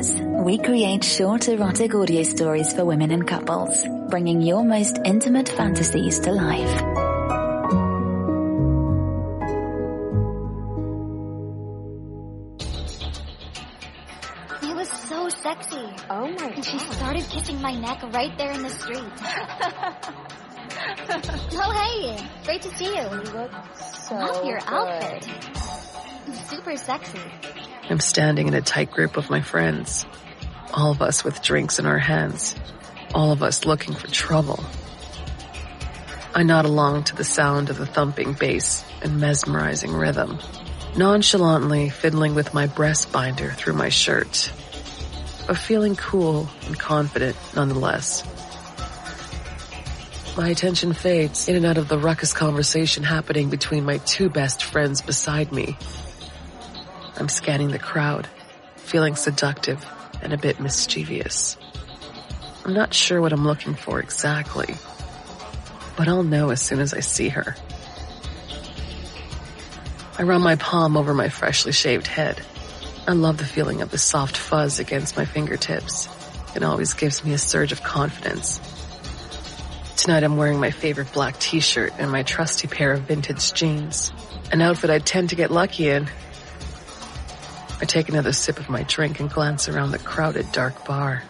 Listeners, we create short erotic audio stories for women and couples, bringing your most intimate fantasies to life. He was so sexy. Oh my And she started kissing my neck right there in the street. oh, hey. Great to see you. You look so Love your good. outfit. Super sexy. I'm standing in a tight group of my friends. All of us with drinks in our hands. All of us looking for trouble. I nod along to the sound of the thumping bass and mesmerizing rhythm, nonchalantly fiddling with my breast binder through my shirt, but feeling cool and confident nonetheless. My attention fades in and out of the ruckus conversation happening between my two best friends beside me. I'm scanning the crowd, feeling seductive and a bit mischievous. I'm not sure what I'm looking for exactly, but I'll know as soon as I see her. I run my palm over my freshly shaved head. I love the feeling of the soft fuzz against my fingertips. It always gives me a surge of confidence. Tonight I'm wearing my favorite black t-shirt and my trusty pair of vintage jeans, an outfit I tend to get lucky in. I take another sip of my drink and glance around the crowded dark bar.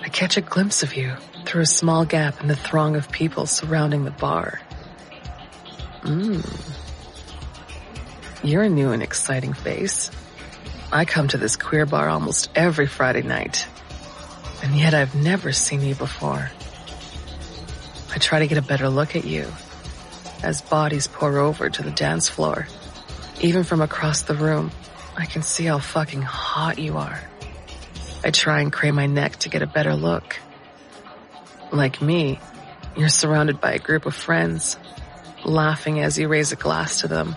I catch a glimpse of you through a small gap in the throng of people surrounding the bar. Mmm. You're a new and exciting face. I come to this queer bar almost every Friday night, and yet I've never seen you before. I try to get a better look at you as bodies pour over to the dance floor. Even from across the room, I can see how fucking hot you are. I try and crane my neck to get a better look. Like me, you're surrounded by a group of friends, laughing as you raise a glass to them.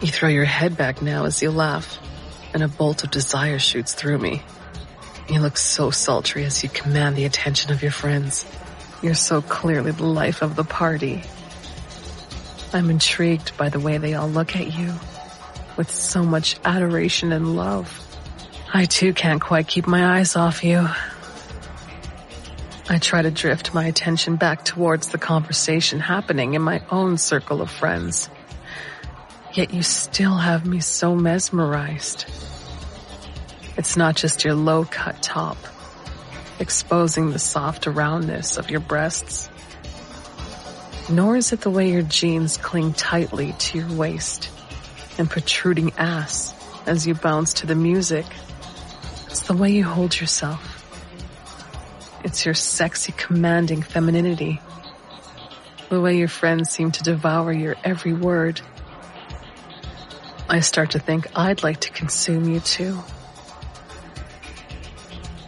You throw your head back now as you laugh, and a bolt of desire shoots through me. You look so sultry as you command the attention of your friends. You're so clearly the life of the party. I'm intrigued by the way they all look at you with so much adoration and love. I too can't quite keep my eyes off you. I try to drift my attention back towards the conversation happening in my own circle of friends. Yet you still have me so mesmerized. It's not just your low cut top, exposing the soft roundness of your breasts. Nor is it the way your jeans cling tightly to your waist and protruding ass as you bounce to the music. It's the way you hold yourself. It's your sexy, commanding femininity. The way your friends seem to devour your every word. I start to think I'd like to consume you too.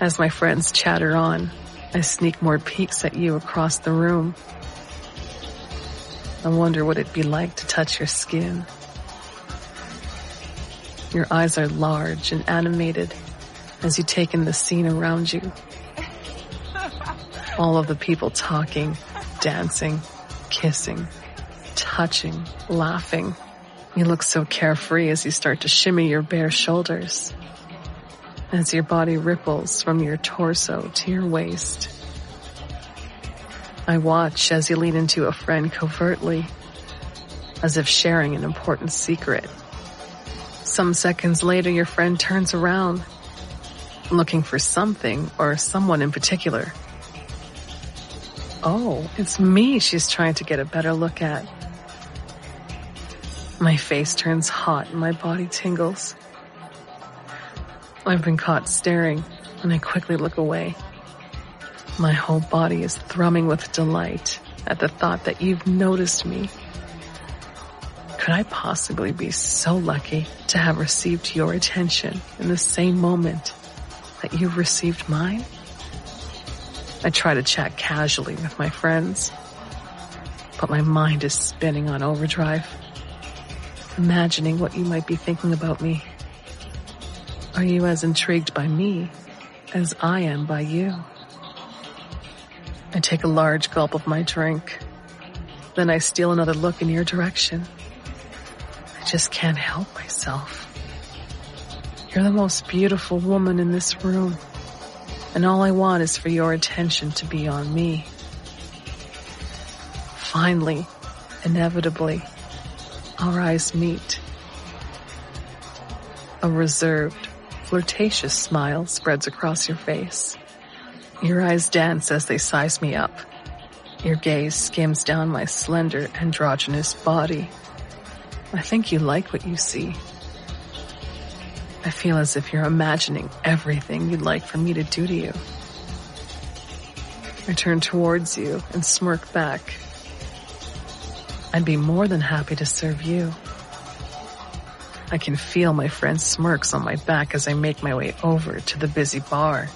As my friends chatter on, I sneak more peeks at you across the room. I wonder what it'd be like to touch your skin. Your eyes are large and animated as you take in the scene around you. All of the people talking, dancing, kissing, touching, laughing. You look so carefree as you start to shimmy your bare shoulders. As your body ripples from your torso to your waist. I watch as you lean into a friend covertly, as if sharing an important secret. Some seconds later, your friend turns around, looking for something or someone in particular. Oh, it's me she's trying to get a better look at. My face turns hot and my body tingles. I've been caught staring and I quickly look away. My whole body is thrumming with delight at the thought that you've noticed me. Could I possibly be so lucky to have received your attention in the same moment that you've received mine? I try to chat casually with my friends, but my mind is spinning on overdrive, imagining what you might be thinking about me. Are you as intrigued by me as I am by you? I take a large gulp of my drink. Then I steal another look in your direction. Just can't help myself. You're the most beautiful woman in this room, and all I want is for your attention to be on me. Finally, inevitably, our eyes meet. A reserved, flirtatious smile spreads across your face. Your eyes dance as they size me up. Your gaze skims down my slender, androgynous body. I think you like what you see. I feel as if you're imagining everything you'd like for me to do to you. I turn towards you and smirk back. I'd be more than happy to serve you. I can feel my friend's smirks on my back as I make my way over to the busy bar.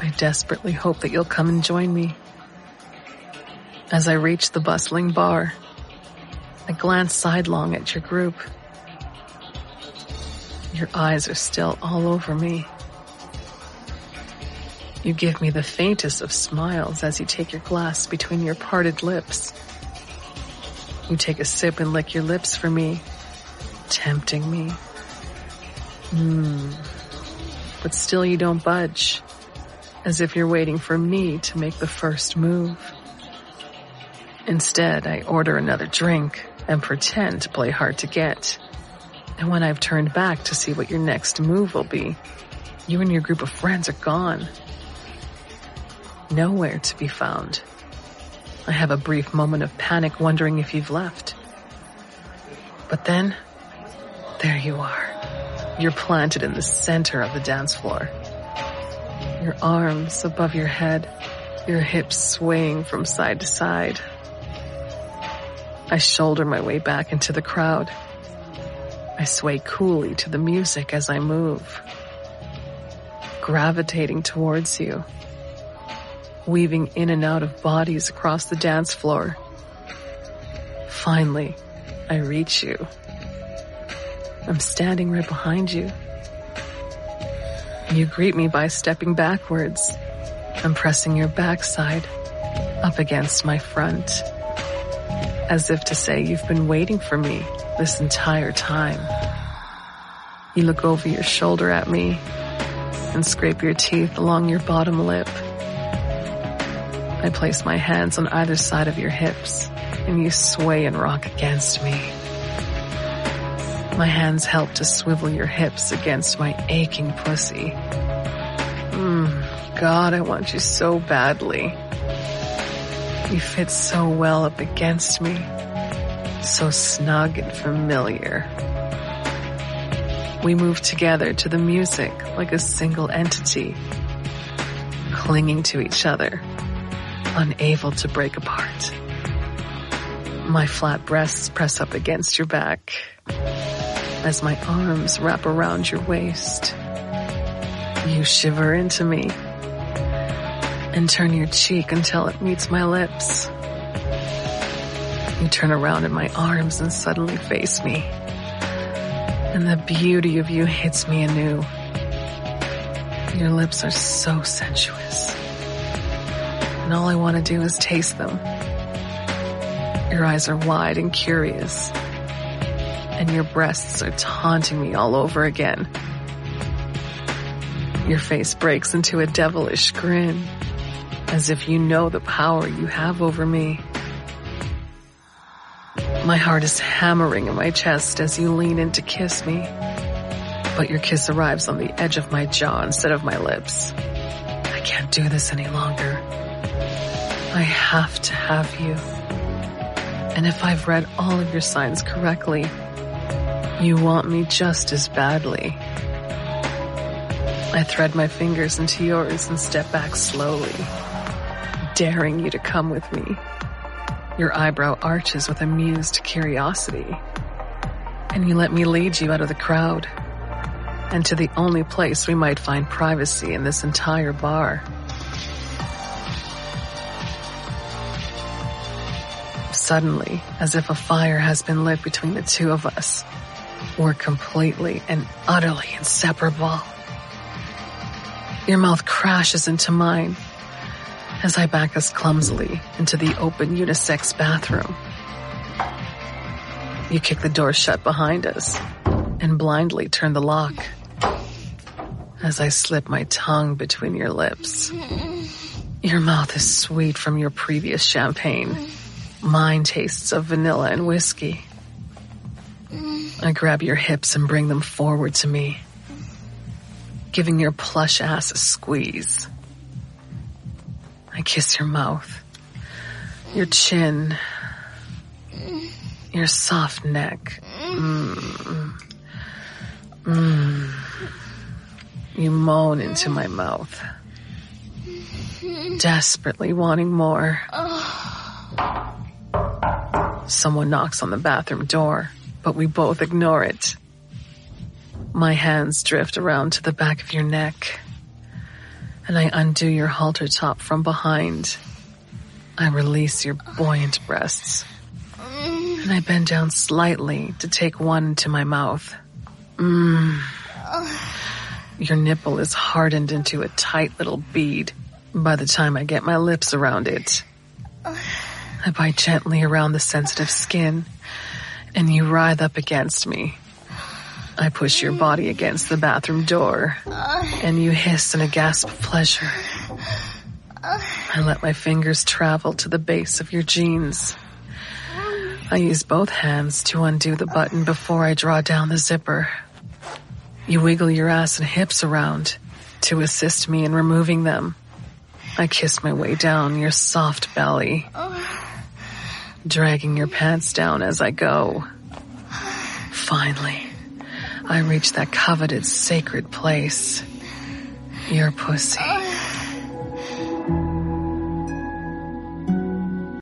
I desperately hope that you'll come and join me. As I reach the bustling bar, I glance sidelong at your group. Your eyes are still all over me. You give me the faintest of smiles as you take your glass between your parted lips. You take a sip and lick your lips for me, tempting me. Hmm. But still you don't budge, as if you're waiting for me to make the first move. Instead, I order another drink and pretend to play hard to get. And when I've turned back to see what your next move will be, you and your group of friends are gone. Nowhere to be found. I have a brief moment of panic wondering if you've left. But then, there you are. You're planted in the center of the dance floor. Your arms above your head, your hips swaying from side to side. I shoulder my way back into the crowd. I sway coolly to the music as I move, gravitating towards you, weaving in and out of bodies across the dance floor. Finally, I reach you. I'm standing right behind you. You greet me by stepping backwards and pressing your backside up against my front as if to say you've been waiting for me this entire time. You look over your shoulder at me and scrape your teeth along your bottom lip. I place my hands on either side of your hips and you sway and rock against me. My hands help to swivel your hips against my aching pussy. Mmm, God, I want you so badly. You fit so well up against me. So snug and familiar. We move together to the music like a single entity, clinging to each other, unable to break apart. My flat breasts press up against your back as my arms wrap around your waist. You shiver into me and turn your cheek until it meets my lips. You turn around in my arms and suddenly face me. And the beauty of you hits me anew. Your lips are so sensuous. And all I want to do is taste them. Your eyes are wide and curious. And your breasts are taunting me all over again. Your face breaks into a devilish grin as if you know the power you have over me. My heart is hammering in my chest as you lean in to kiss me, but your kiss arrives on the edge of my jaw instead of my lips. I can't do this any longer. I have to have you. And if I've read all of your signs correctly, you want me just as badly. I thread my fingers into yours and step back slowly daring you to come with me. Your eyebrow arches with amused curiosity. And you let me lead you out of the crowd and to the only place we might find privacy in this entire bar. Suddenly, as if a fire has been lit between the two of us, we're completely and utterly inseparable. Your mouth crashes into mine as I back us clumsily into the open unisex bathroom. You kick the door shut behind us and blindly turn the lock. as I slip my tongue between your lips. Your mouth is sweet from your previous champagne. Mine tastes of vanilla and whiskey. I grab your hips and bring them forward to me, giving your plush ass a squeeze. I kiss your mouth, your chin, your soft neck. Mm. Mm. You moan into my mouth, desperately wanting more. Someone knocks on the bathroom door, but we both ignore it. My hands drift around to the back of your neck, and I undo your halter top from behind. I release your buoyant breasts, and I bend down slightly to take one into my mouth. Mmm. Your nipple is hardened into a tight little bead by the time I get my lips around it. I bite gently around the sensitive skin, and you writhe up against me. I push your body against the bathroom door, and you hiss in a gasp of pleasure. I let my fingers travel to the base of your jeans. I use both hands to undo the button before I draw down the zipper. You wiggle your ass and hips around to assist me in removing them. I kiss my way down your soft belly, dragging your pants down as I go. Finally, I reach that coveted sacred place. Your pussy.